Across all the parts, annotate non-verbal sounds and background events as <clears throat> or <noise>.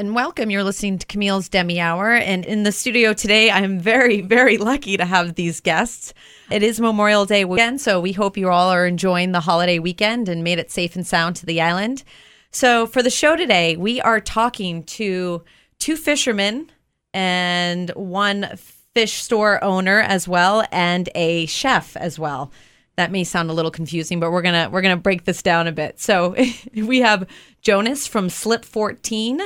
and welcome. You're listening to Camille's Demi Hour. And in the studio today, I'm very, very lucky to have these guests. It is Memorial Day weekend, so we hope you all are enjoying the holiday weekend and made it safe and sound to the island. So, for the show today, we are talking to two fishermen and one fish store owner as well, and a chef as well. That may sound a little confusing, but we're gonna we're gonna break this down a bit. So <laughs> we have Jonas from Slip 14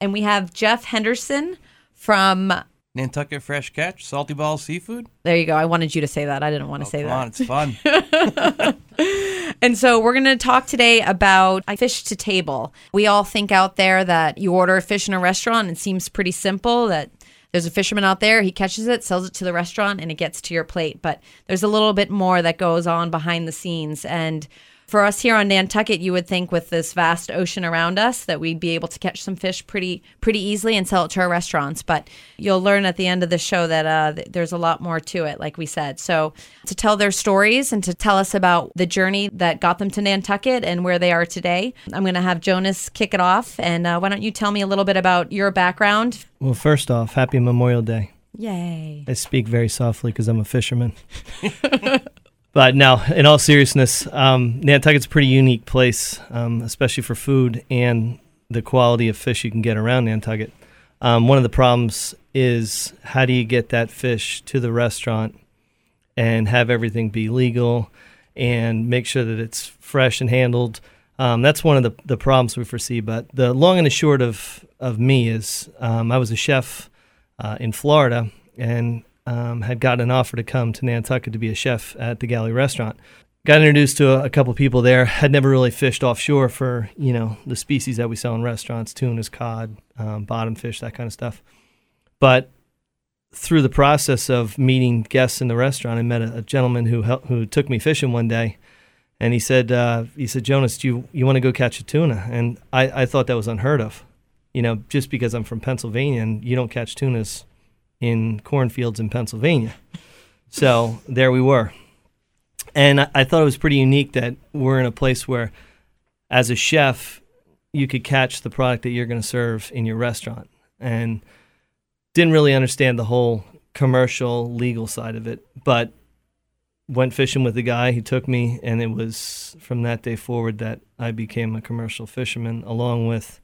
and we have Jeff Henderson from. Nantucket Fresh Catch, Salty Ball Seafood. There you go. I wanted you to say that. I didn't want to oh, say come that. On, it's fun. <laughs> and so we're going to talk today about fish to table. We all think out there that you order a fish in a restaurant. It seems pretty simple that there's a fisherman out there, he catches it, sells it to the restaurant, and it gets to your plate. But there's a little bit more that goes on behind the scenes. And for us here on Nantucket, you would think with this vast ocean around us that we'd be able to catch some fish pretty pretty easily and sell it to our restaurants. But you'll learn at the end of the show that uh, there's a lot more to it, like we said. So to tell their stories and to tell us about the journey that got them to Nantucket and where they are today, I'm going to have Jonas kick it off. And uh, why don't you tell me a little bit about your background? Well, first off, happy Memorial Day. Yay. I speak very softly because I'm a fisherman. <laughs> But no, in all seriousness, um, Nantucket's a pretty unique place, um, especially for food and the quality of fish you can get around Nantucket. Um, one of the problems is how do you get that fish to the restaurant and have everything be legal and make sure that it's fresh and handled. Um, that's one of the, the problems we foresee. But the long and the short of, of me is um, I was a chef uh, in Florida, and um, had gotten an offer to come to Nantucket to be a chef at the Galley Restaurant. Got introduced to a, a, couple people there. Had never really fished offshore for you know the species that we sell in restaurants: tunas, cod, um, bottom fish, that kind of stuff. But through the process of meeting guests in the restaurant, I met a, a gentleman who helped, who took me fishing one day, and he said uh, he said Jonas, do you you want to go catch a tuna? And I, I thought that was unheard of, you know, just because I'm from Pennsylvania and you don't catch tunas in cornfields in Pennsylvania. So there we were. And I, thought it was pretty unique that we're in a place where, as a chef, you could catch the product that you're going to serve in your restaurant. And didn't really understand the whole commercial, legal side of it. But went fishing with the guy. He took me, and it was from that day forward that I became a commercial fisherman, along with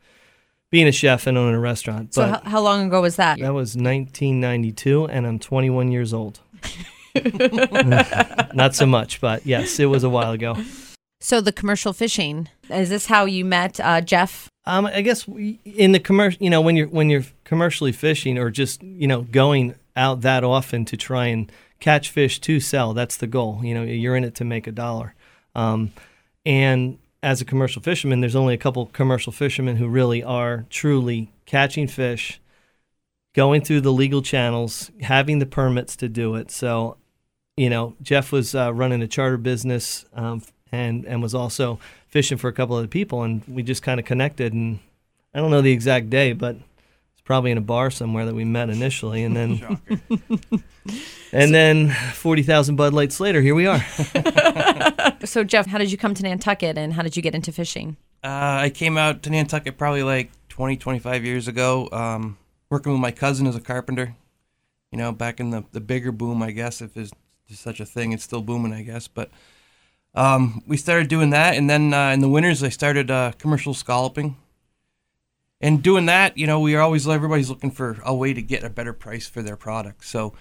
being a chef and owning a restaurant. So how, how long ago was that? That was 1992, and I'm 21 years old. <laughs> Not so much, but yes, it was a while ago. So the commercial fishing is this how you met uh, Jeff? Um, I guess we, in the commercial, you know, when you're when you're commercially fishing or just you know going out that often to try and catch fish to sell, that's the goal. You know, you're in it to make a dollar. Um, and as a commercial fisherman, there's only a couple commercial fishermen who really are truly catching fish, going through the legal channels, having the permits to do it. So, you know, Jeff was uh, running a charter business um, and and was also fishing for a couple other people, and we just kind of connected. And I don't know the exact day, but probably in a bar somewhere that we met initially, and then. <laughs> And so, then 40,000 Bud Lights later, here we are. <laughs> so, Jeff, how did you come to Nantucket and how did you get into fishing? Uh, I came out to Nantucket probably like 20, 25 years ago, um, working with my cousin as a carpenter. You know, back in the, the bigger boom, I guess, if there's such a thing, it's still booming, I guess. But um, we started doing that. And then uh, in the winters, I started uh, commercial scalloping. And doing that, you know, we are always, everybody's looking for a way to get a better price for their product. So,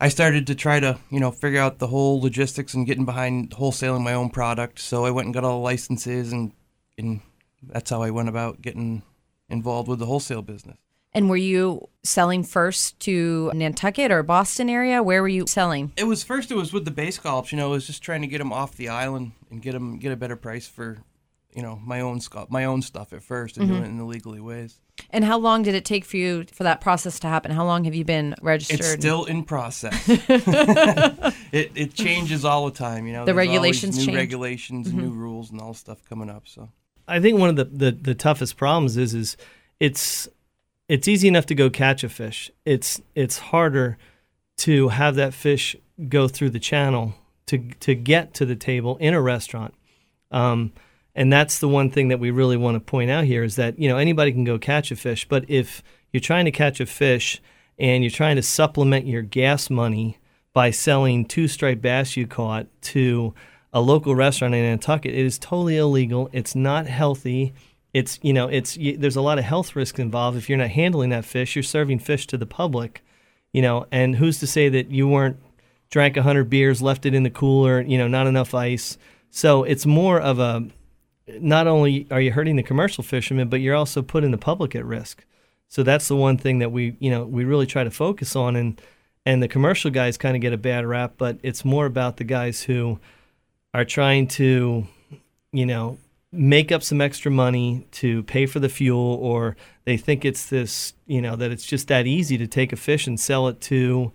I started to try to, you know, figure out the whole logistics and getting behind wholesaling my own product. So I went and got all the licenses, and and that's how I went about getting involved with the wholesale business. And were you selling first to Nantucket or Boston area? Where were you selling? It was first. It was with the bay scallops. You know, it was just trying to get them off the island and get them get a better price for, you know, my own my own stuff at first and mm-hmm. doing it in the legally ways. And how long did it take for you for that process to happen? How long have you been registered? It's still in process. <laughs> <laughs> it, it changes all the time, you know. The regulations new change. regulations, mm-hmm. new rules, and all stuff coming up. So I think one of the, the, the toughest problems is is it's it's easy enough to go catch a fish. It's it's harder to have that fish go through the channel to to get to the table in a restaurant. Um, And that's the one thing that we really want to point out here is that, you know, anybody can go catch a fish, but if you're trying to catch a fish and you're trying to supplement your gas money by selling two striped bass you caught to a local restaurant in Nantucket, it is totally illegal. It's not healthy. It's, you know, it's there's a lot of health risks involved if you're not handling that fish. You're serving fish to the public, you know, and who's to say that you weren't drank 100 beers, left it in the cooler, you know, not enough ice. So it's more of a not only are you hurting the commercial fishermen, but you're also putting the public at risk. So that's the one thing that we, you know, we really try to focus on and and the commercial guys kind of get a bad rap, but it's more about the guys who are trying to, you know, make up some extra money to pay for the fuel or they think it's this, you know, that it's just that easy to take a fish and sell it to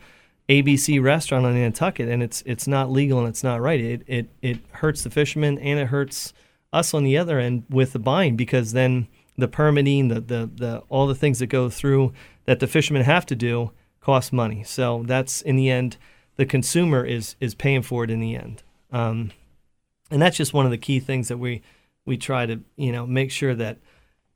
ABC restaurant on Nantucket and it's it's not legal and it's not right. It it it hurts the fishermen and it hurts us on the other end with the buying because then the permitting, the, the, the all the things that go through that the fishermen have to do cost money. So that's in the end, the consumer is is paying for it in the end. Um, and that's just one of the key things that we we try to you know make sure that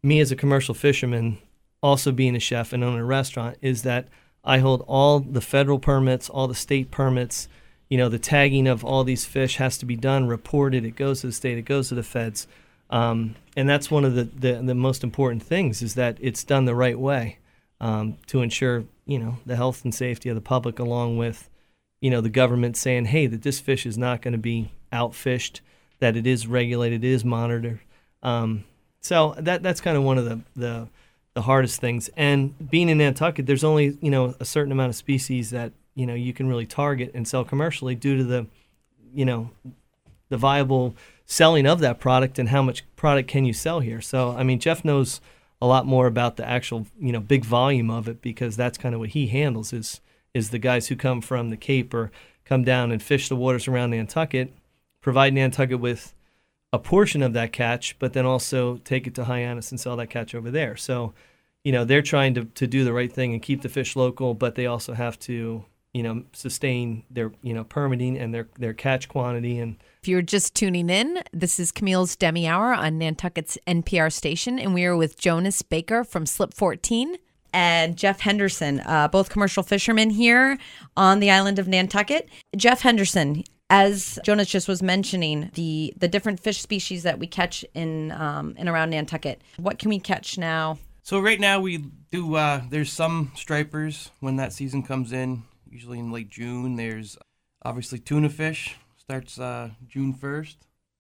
me as a commercial fisherman, also being a chef and owning a restaurant, is that I hold all the federal permits, all the state permits you know the tagging of all these fish has to be done, reported. It goes to the state. It goes to the feds, um, and that's one of the, the, the most important things is that it's done the right way um, to ensure you know the health and safety of the public, along with you know the government saying, hey, that this fish is not going to be outfished, that it is regulated, it is monitored. Um, so that that's kind of one of the, the the hardest things. And being in Nantucket, there's only you know a certain amount of species that you know you can really target and sell commercially due to the you know the viable selling of that product and how much product can you sell here. So i mean jeff knows a lot more about the actual you know big volume of it because that's kind of what he handles is is the guys who come from the cape or come down and fish the waters around nantucket provide nantucket with a portion of that catch but then also take it to hyannis and sell that catch over there. So you know they're trying to, to do the right thing and keep the fish local but they also have to you know sustain their you know permitting and their their catch quantity and if you're just tuning in this is camille's demi hour on nantucket's npr station and we are with jonas baker from slip 14 and jeff henderson uh, both commercial fishermen here on the island of nantucket jeff henderson as Jonas just was mentioning, the the different fish species that we catch in um, in around Nantucket. What can we catch now? So right now we do. Uh, there's some stripers when that season comes in usually in late June. There's obviously tuna fish starts uh, June 1st.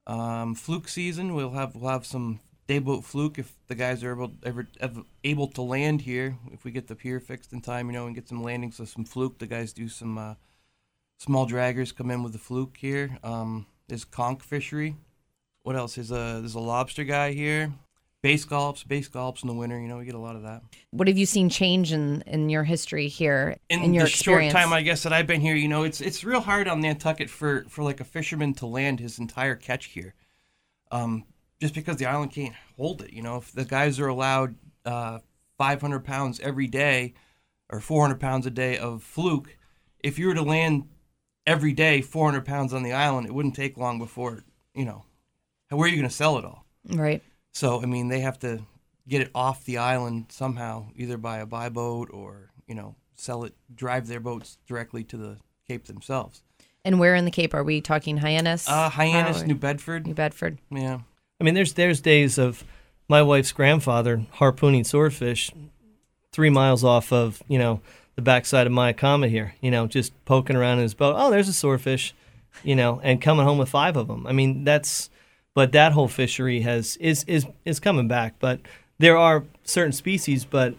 Um, fluke season, we'll have we'll have some dayboat fluke if the guys are able ever, ever, able to land here. If we get the pier fixed in time, you know, and get some landings of some fluke, the guys do some uh, small draggers come in with the fluke here. Um, there's conch fishery. What else? There's a there's a lobster guy here bay scallops, bay scallops in the winter. You know, we get a lot of that. What have you seen change in in your history here? In, in your the experience? short time, I guess that I've been here, you know, it's it's real hard on Nantucket for for like a fisherman to land his entire catch here, um, just because the island can't hold it. You know, if the guys are allowed uh, 500 pounds every day or 400 pounds a day of fluke, if you were to land every day 400 pounds on the island, it wouldn't take long before you know. Where are you going to sell it all? Right. So I mean, they have to get it off the island somehow, either by a buy boat or you know sell it, drive their boats directly to the Cape themselves. And where in the Cape are we talking? Hyannis. Uh, Hyannis, New Bedford. New Bedford. Yeah. I mean, there's there's days of my wife's grandfather harpooning swordfish three miles off of you know the backside of Miacomet here. You know, just poking around in his boat. Oh, there's a swordfish. You know, and coming home with five of them. I mean, that's but that whole fishery has is is is coming back. But there are certain species, but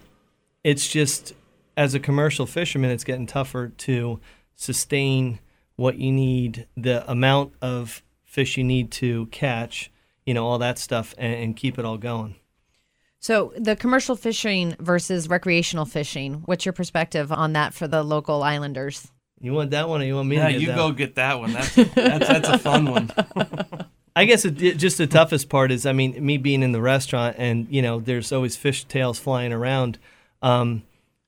it's just as a commercial fisherman, it's getting tougher to sustain what you need, the amount of fish you need to catch, you know, all that stuff, and, and keep it all going. So, the commercial fishing versus recreational fishing, what's your perspective on that for the local islanders? You want that one, or you want me yeah, to get you that go one? get that one. That's <laughs> that's, that's a fun one. <laughs> I guess it, just the toughest part is, I mean, me being in the restaurant and, you know, there's always fish tails flying around. Um,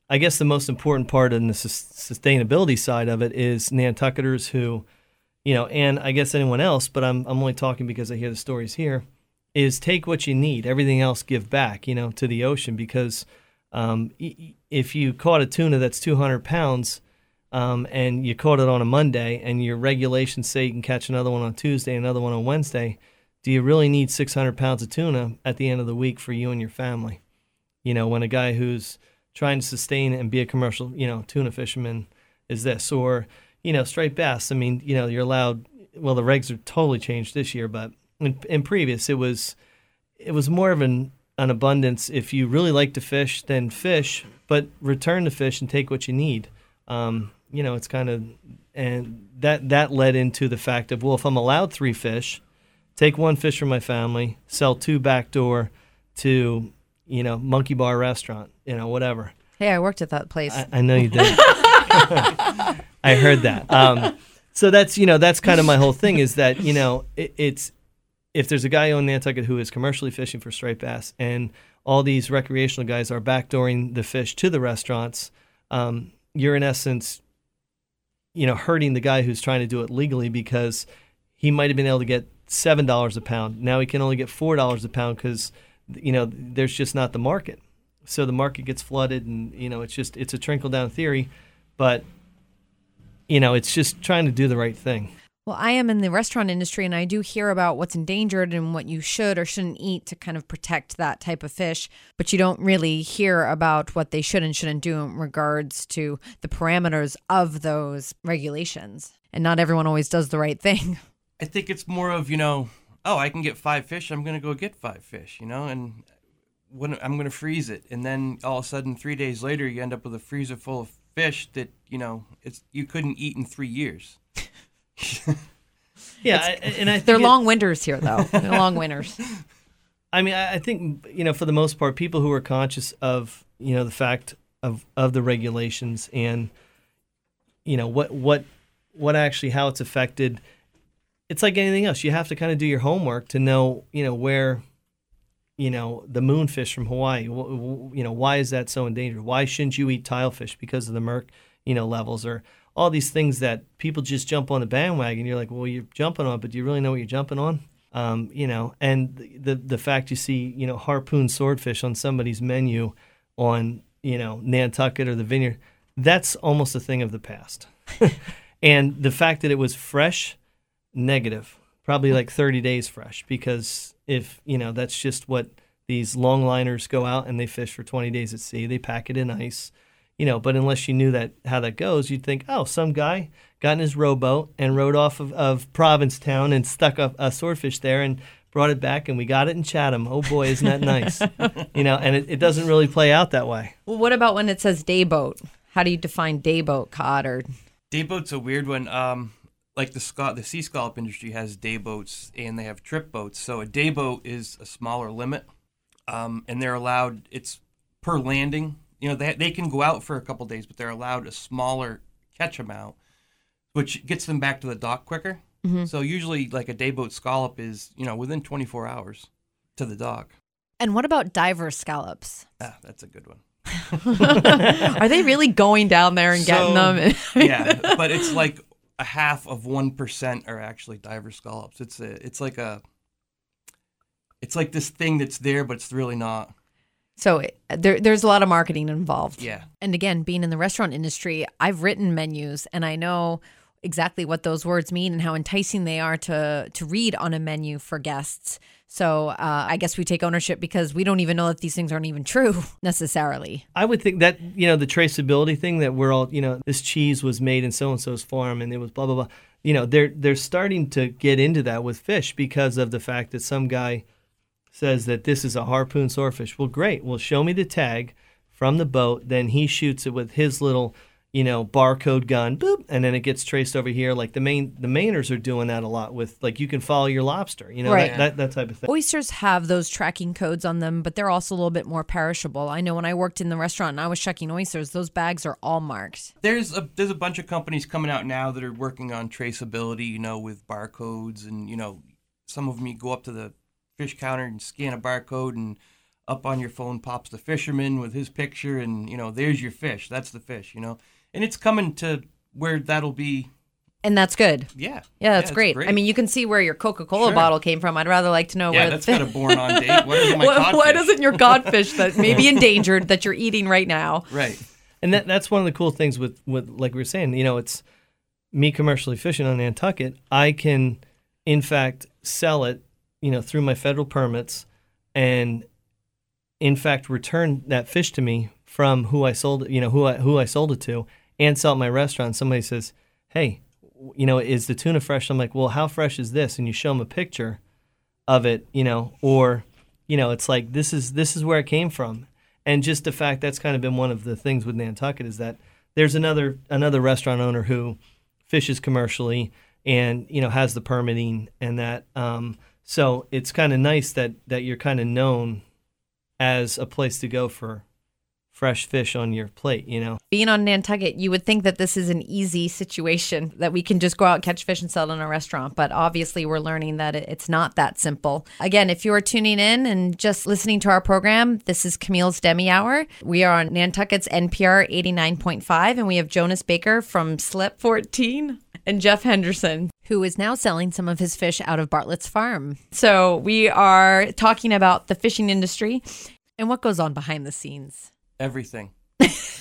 I guess the most important part in the sus- sustainability side of it is Nantucketers who, you know, and I guess anyone else, but I'm, I'm only talking because I hear the stories here, is take what you need. Everything else give back, you know, to the ocean because um, if you caught a tuna that's 200 pounds um, and you caught it on a Monday and your regulations say you can catch another one on Tuesday, another one on Wednesday, do you really need 600 pounds of tuna at the end of the week for you and your family? You know, when a guy who's trying to sustain and be a commercial, you know, tuna fisherman is this, or you know, striped bass. I mean, you know, you're allowed. Well, the regs are totally changed this year, but in, in previous, it was it was more of an an abundance. If you really like to fish, then fish, but return the fish and take what you need. Um, you know, it's kind of and that that led into the fact of well, if I'm allowed three fish, take one fish from my family, sell two backdoor to you know Monkey Bar restaurant, you know whatever. Hey, I worked at that place. I, I know you did. <laughs> I heard that. Um, so that's you know that's kind of my whole thing is that you know it, it's if there's a guy on Nantucket who is commercially fishing for striped bass and all these recreational guys are backdooring the fish to the restaurants, um, you're in essence, you know, hurting the guy who's trying to do it legally because he might have been able to get seven dollars a pound. Now he can only get four dollars a pound because you know there's just not the market. So the market gets flooded, and you know it's just it's a trickle down theory, but you know it's just trying to do the right thing. Well, I am in the restaurant industry and I do hear about what's endangered and what you should or shouldn't eat to kind of protect that type of fish, but you don't really hear about what they should and shouldn't do in regards to the parameters of those regulations. And not everyone always does the right thing. <laughs> I think it's more of, you know, oh, I can get five fish, I'm going to go get five fish, you know, and when I'm going to freeze it. And then all of a sudden 3 days later you end up with a freezer full of fish that, you know, it's you couldn't eat in 3 years. <laughs> yeah, I, and I they're long winters here, though. <laughs> they're long winters. I mean, I think you know, for the most part, people who are conscious of you know the fact of of the regulations and you know what what what actually how it's affected. It's like anything else. You have to kind of do your homework to know you know where you know the moonfish from Hawaii. You know why is that so endangered? Why shouldn't you eat tilefish because of the merc you know levels or all these things that people just jump on the bandwagon. You're like, well, you're jumping on, but do you really know what you're jumping on? Um, you know, and the the fact you see, you know, harpoon swordfish on somebody's menu on, you know, Nantucket or the Vineyard, that's almost a thing of the past. <laughs> and the fact that it was fresh, negative, probably like 30 days fresh, because if, you know, that's just what these longliners go out and they fish for 20 days at sea, they pack it in ice you know, but unless you knew that how that goes, you'd think, oh, some guy got in his rowboat and rowed off of, of Provincetown and stuck a, a swordfish there and brought it back and we got it in Chatham. Oh boy, isn't that nice? <laughs> you know, and it, it doesn't really play out that way. Well, what about when it says day boat? How do you define day boat cod or? Day boat's a weird one. Um, like the sc- the sea scallop industry has day boats and they have trip boats. So a day boat is a smaller limit, um, and they're allowed. It's per landing you know, they, they can go out for a couple days, but they're allowed a smaller catch amount, which gets them back to the dock quicker. Mm-hmm. So usually, like a dayboat scallop is, you know, within 24 hours to the dock. And what about diver scallops? Ah, that's a good one. <laughs> Are they really going down there and so, getting them? <laughs> yeah, but it's like a half of one percent are actually diver scallops. It's a, it's like a, it's like this thing that's there, but it's really not. So there, there's a lot of marketing involved. Yeah. And again, being in the restaurant industry, I've written menus and I know exactly what those words mean and how enticing they are to to read on a menu for guests. So uh, I guess we take ownership because we don't even know that these things aren't even true <laughs> necessarily. I would think that you know the traceability thing that we're all you know this cheese was made in so and so's farm and it was blah blah blah. You know they're they're starting to get into that with fish because of the fact that some guy says that this is a harpoon swordfish. Well, great. Well, show me the tag from the boat. Then he shoots it with his little, you know, barcode gun, boop, and then it gets traced over here. Like the main the Mainers are doing that a lot with like you can follow your lobster, you know, right. that, that, that type of thing. Oysters have those tracking codes on them, but they're also a little bit more perishable. I know when I worked in the restaurant and I was checking oysters, those bags are all marked. There's a there's a bunch of companies coming out now that are working on traceability, you know, with barcodes and you know, some of them you go up to the fish counter and scan a barcode and up on your phone pops the fisherman with his picture and you know there's your fish that's the fish you know and it's coming to where that'll be And that's good. Yeah. Yeah, that's it's great. I mean, you can see where your Coca-Cola Sure. bottle came from. I'd rather like to know yeah, where that's the got a born on date. What is <laughs> my why, why doesn't your godfish that may be <laughs> endangered that you're eating right now? Right. And that that's one of the cool things with, with like we were saying, you know, it's me commercially fishing on Nantucket. I can, in fact, sell it, you know, through my federal permits, and in fact return that fish to me from who I sold it, you know, who I who I sold it to, and sell at my restaurant. Somebody says, "Hey, you know, is the tuna fresh?" I'm like, "Well, how fresh is this?" And you show them a picture of it, you know, or you know, it's like this is this is where it came from, and just the fact that's kind of been one of the things with Nantucket is that there's another another restaurant owner who fishes commercially and you know has the permitting and that um, so it's kind of nice that that you're kind of known as a place to go for fresh fish on your plate you know Being on Nantucket, you would think that this is an easy situation that we can just go out, catch fish, and sell it in a restaurant. But obviously, we're learning that it's not that simple. Again, if you are tuning in and just listening to our program, this is Camille's Demi Hour. We are on Nantucket's NPR 89.5, and we have Jonas Baker from Slip 14 and Jeff Henderson, who is now selling some of his fish out of Bartlett's farm. So we are talking about the fishing industry and what goes on behind the scenes. Everything.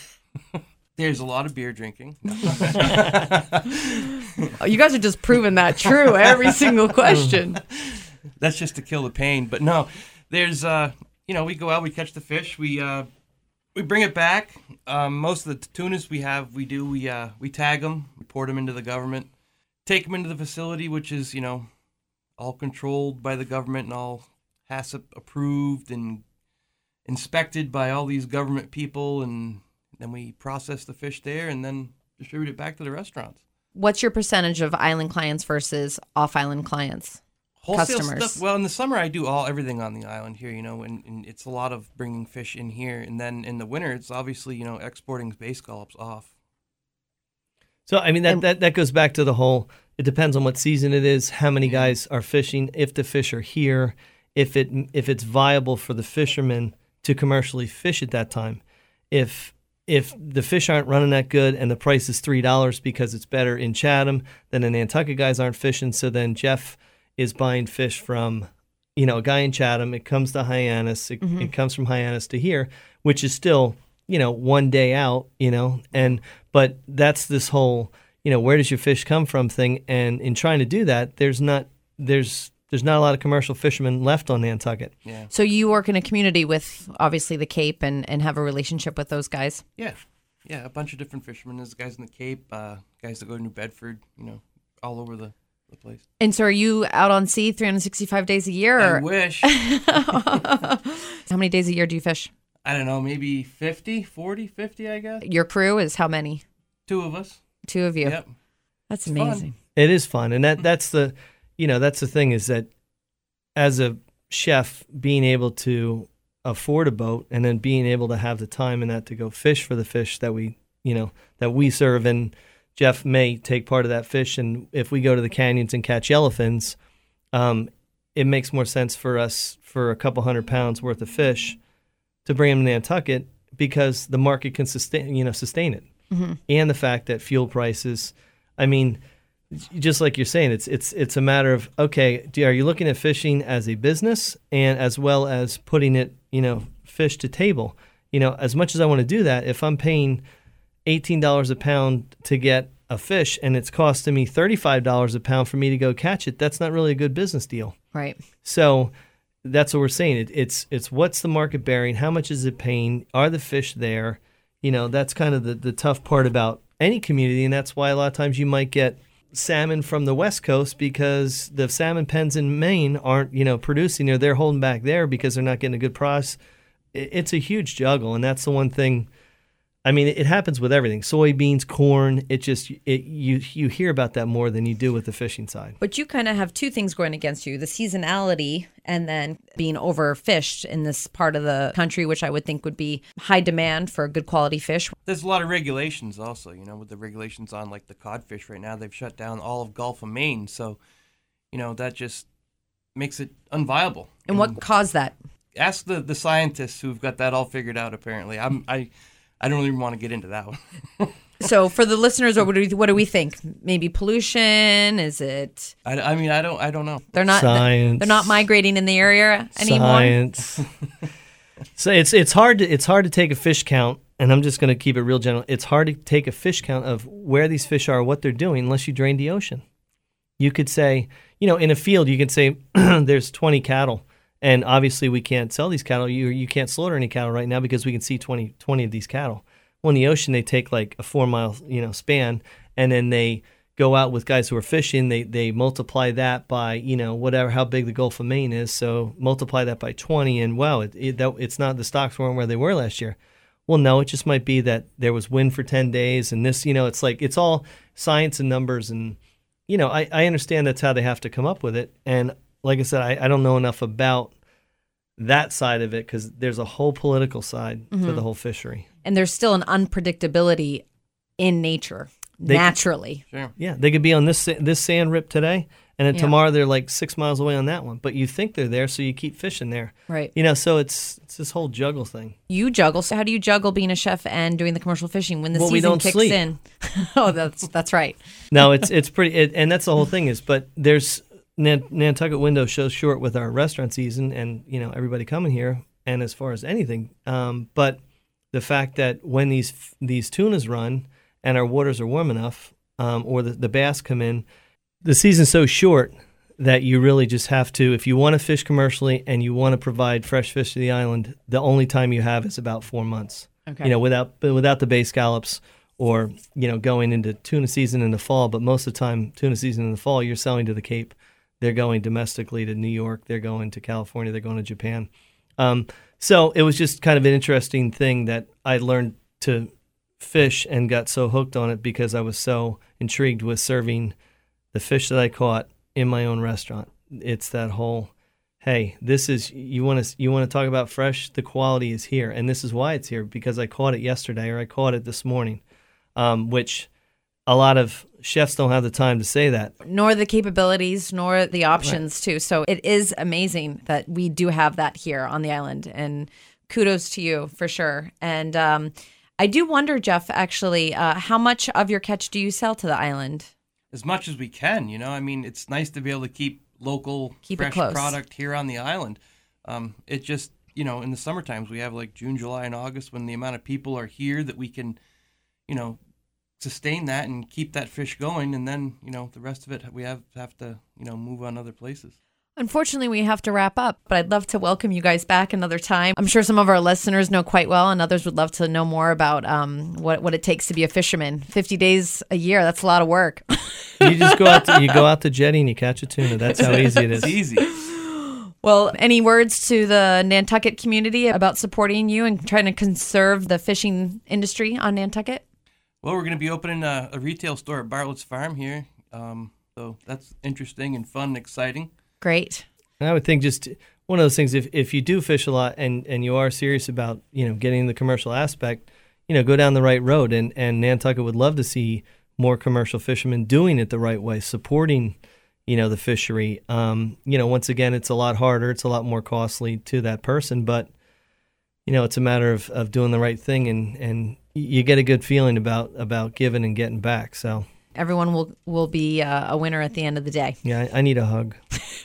<laughs> There's a lot of beer drinking. Oh, <laughs> you guys are just proving that true every single question. That's just to kill the pain. But no, there's uh, you know, we go out, we catch the fish, we uh, we bring it back. Um, most of the tunas we have, we do we uh, we tag them, report them into the government, take them into the facility, which is you know, all controlled by the government and all HACCP approved and inspected by all these government people, and then we process the fish there and then distribute it back to the restaurants. What's your percentage of island clients versus off island clients? Wholesale customers. Stuff, well, in the summer I do all everything on the island here, you know, and, and it's a lot of bringing fish in here, and then in the winter it's obviously you know exporting bay scallops off. so i mean that, And- that that goes back to the whole it depends on what season it is how many guys are fishing if the fish are here if it if it's viable for the fishermen to commercially fish at that time if if the fish aren't running that good and the price is three dollars because it's better in Chatham, then the Nantucket guys aren't fishing. So then Jeff is buying fish from, you know, a guy in Chatham. It comes to Hyannis. It, it comes from Hyannis to here, which is still, you know, one day out. You know, and but that's this whole, you know, where does your fish come from thing. And in trying to do that, there's not there's there's not a lot of commercial fishermen left on Nantucket. Yeah, So you work in a community with obviously the Cape and, and have a relationship with those guys. yeah, yeah. A bunch of different fishermen. There's guys in the Cape, uh, guys that go to New Bedford, you know, all over the, the place. And so are you out on sea 365 days a year I wish. <laughs> how many days a year do you fish? I don't know, maybe 50, 40, 50, I guess. Your crew is how many? Two of us. Two of you. Yep. That's It's fun. amazing. It is fun, and that <laughs> that's the, you know, that's the thing is that, as a chef, being able to afford a boat and then being able to have the time and that to go fish for the fish that we, you know, that we serve, and Jeff may take part of that fish, and if we go to the canyons and catch elephants, um, it makes more sense for us for a couple hundred pounds worth of fish to bring them to Nantucket because the market can sustain, you know, sustain it, and the fact that fuel prices, I mean just like you're saying, it's it's it's a matter of okay, are you looking at fishing as a business and as well as putting it, you know, fish to table? You know, as much as I want to do that, if I'm paying eighteen dollars a pound to get a fish and it's costing me thirty five dollars a pound for me to go catch it, that's not really a good business deal. Right. So that's what we're saying. It, it's it's what's the market bearing? How much is it paying? Are the fish there? You know, that's kind of the, the tough part about any community, and that's why a lot of times you might get salmon from the west coast because the salmon pens in Maine aren't you know producing or they're holding back there because they're not getting a good price. It, it's a huge juggle, and that's the one thing. I mean, it, it happens with everything: soybeans, corn. It just it, you you hear about that more than you do with the fishing side. But you kind of have two things going against you the seasonality and then being overfished in this part of the country, which I would think would be high demand for good quality fish. There's a lot of regulations also, you know, with the regulations on like the codfish right now, they've shut down all of Gulf of Maine. So, you know, that just makes it unviable. And what caused that? ask the, the scientists who've got that all figured out apparently. I'm I I don't even want to get into that one. <laughs> So for the listeners, what do we, what do we think? Maybe pollution? Is it I, I mean, I don't, I don't know. they're not Science. they're not migrating in the area anymore? Science. so it's it's hard to it's hard to take a fish count, and I'm just going to keep it real general. It's hard to take a fish count of where these fish are, what they're doing, unless you drain the ocean. You could say, you know, in a field, you could say <clears throat> there's 20 cattle, and obviously we can't sell these cattle. You you can't slaughter any cattle right now because we can see 20 20 of these cattle. Well, in the ocean, they take like a four mile you know span, and then they go out with guys who are fishing. They they multiply that by you know whatever how big the Gulf of Maine is. So multiply that by 20, and wow, it, it that it's not the stocks weren't where they were last year. Well, no, it just might be that there was wind for 10 days, and this you know it's like it's all science and numbers, and you know I I understand that's how they have to come up with it, and like I said, I, I don't know enough about that side of it because there's a whole political side to mm-hmm. the whole fishery. And there's still an unpredictability in nature They- naturally. Sure. Yeah, they could be on this this sand rip today, and then Yeah. tomorrow they're like six miles away on that one. But you think they're there, so you keep fishing there. Right. You know, so it's it's this whole juggle thing. You juggle. So how do you juggle being a chef and doing the commercial fishing when the Well, we season don't kicks sleep. in? <laughs> oh, that's that's right. No, it's it's pretty, it, and that's the whole thing is. But there's Nan- Nantucket window shows short with our restaurant season, and you know everybody coming here, and as far as anything, um, but the fact that when these these tunas run and our waters are warm enough, um, or the, the bass come in, the season's so short that you really just have to, if you want to fish commercially and you want to provide fresh fish to the island, the only time you have is about four months. Okay. You know, without without the bay scallops or you know going into tuna season in the fall, but most of the time tuna season in the fall, you're selling to the Cape. They're going domestically to New York. They're going to California. They're going to Japan. Um, so it was just kind of an interesting thing that I learned to fish and got so hooked on it because I was so intrigued with serving the fish that I caught in my own restaurant. It's that whole, hey, this is you want to you want to talk about fresh. The quality is here, and this is why it's here because I caught it yesterday or I caught it this morning, um, which a lot of chefs don't have the time to say that. nor the capabilities nor the options too so it is amazing that we do have that here on the island and kudos to you for sure and um, i do wonder jeff actually uh, how much of your catch do you sell to the island As much as we can, you know. I mean, it's nice to be able to keep local Keep fresh product here on the island. Um, it just, you know, in the summer times we have like June, July, and August when the amount of people are here that we can, you know, sustain that and keep that fish going, and then you know the rest of it we have have to you know move on other places. Unfortunately, we have to wrap up, but I'd love to welcome you guys back another time. I'm sure some of our listeners know quite well, and others would love to know more about um, what what it takes to be a fisherman. 50 days a year, that's a lot of work. You just go out to, you go out to <laughs> jetty and you catch a tuna. That's how easy it is. It's easy. well, any words to the Nantucket community about supporting you and trying to conserve the fishing industry on Nantucket? Well, we're going to be opening a, a retail store at Bartlett's Farm here, um, so that's interesting and fun and exciting. Great. And I would think just one of those things if, if you do fish a lot and, and you are serious about, you know, getting the commercial aspect, you know, go down the right road and, and Nantucket would love to see more commercial fishermen doing it the right way, supporting, you know, the fishery. Um, you know, once again it's a lot harder, it's a lot more costly to that person, but you know, it's a matter of, of doing the right thing and, and you get a good feeling about, about giving and getting back. So Everyone will will be uh, a winner at the end of the day. yeah, I, I need a hug.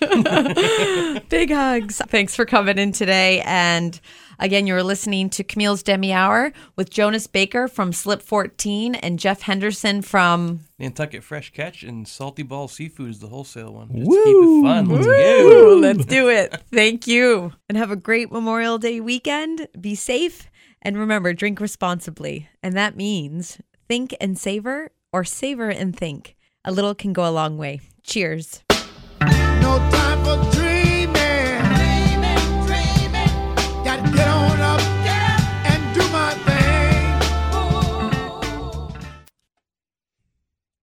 <laughs> Big hugs. Thanks for coming in today. And again, you're listening to Camille's Demi Hour with Jonas Baker from Slip 14 and Jeff Henderson from Nantucket Fresh Catch and Salty Ball Seafood is the wholesale one. Just keep it fun. Let's Woo! go. Let's do it. Thank you. And have a great Memorial Day weekend. Be safe. And remember, drink responsibly. And that means think and savor or savor and think. A little can go a long way. Cheers. No.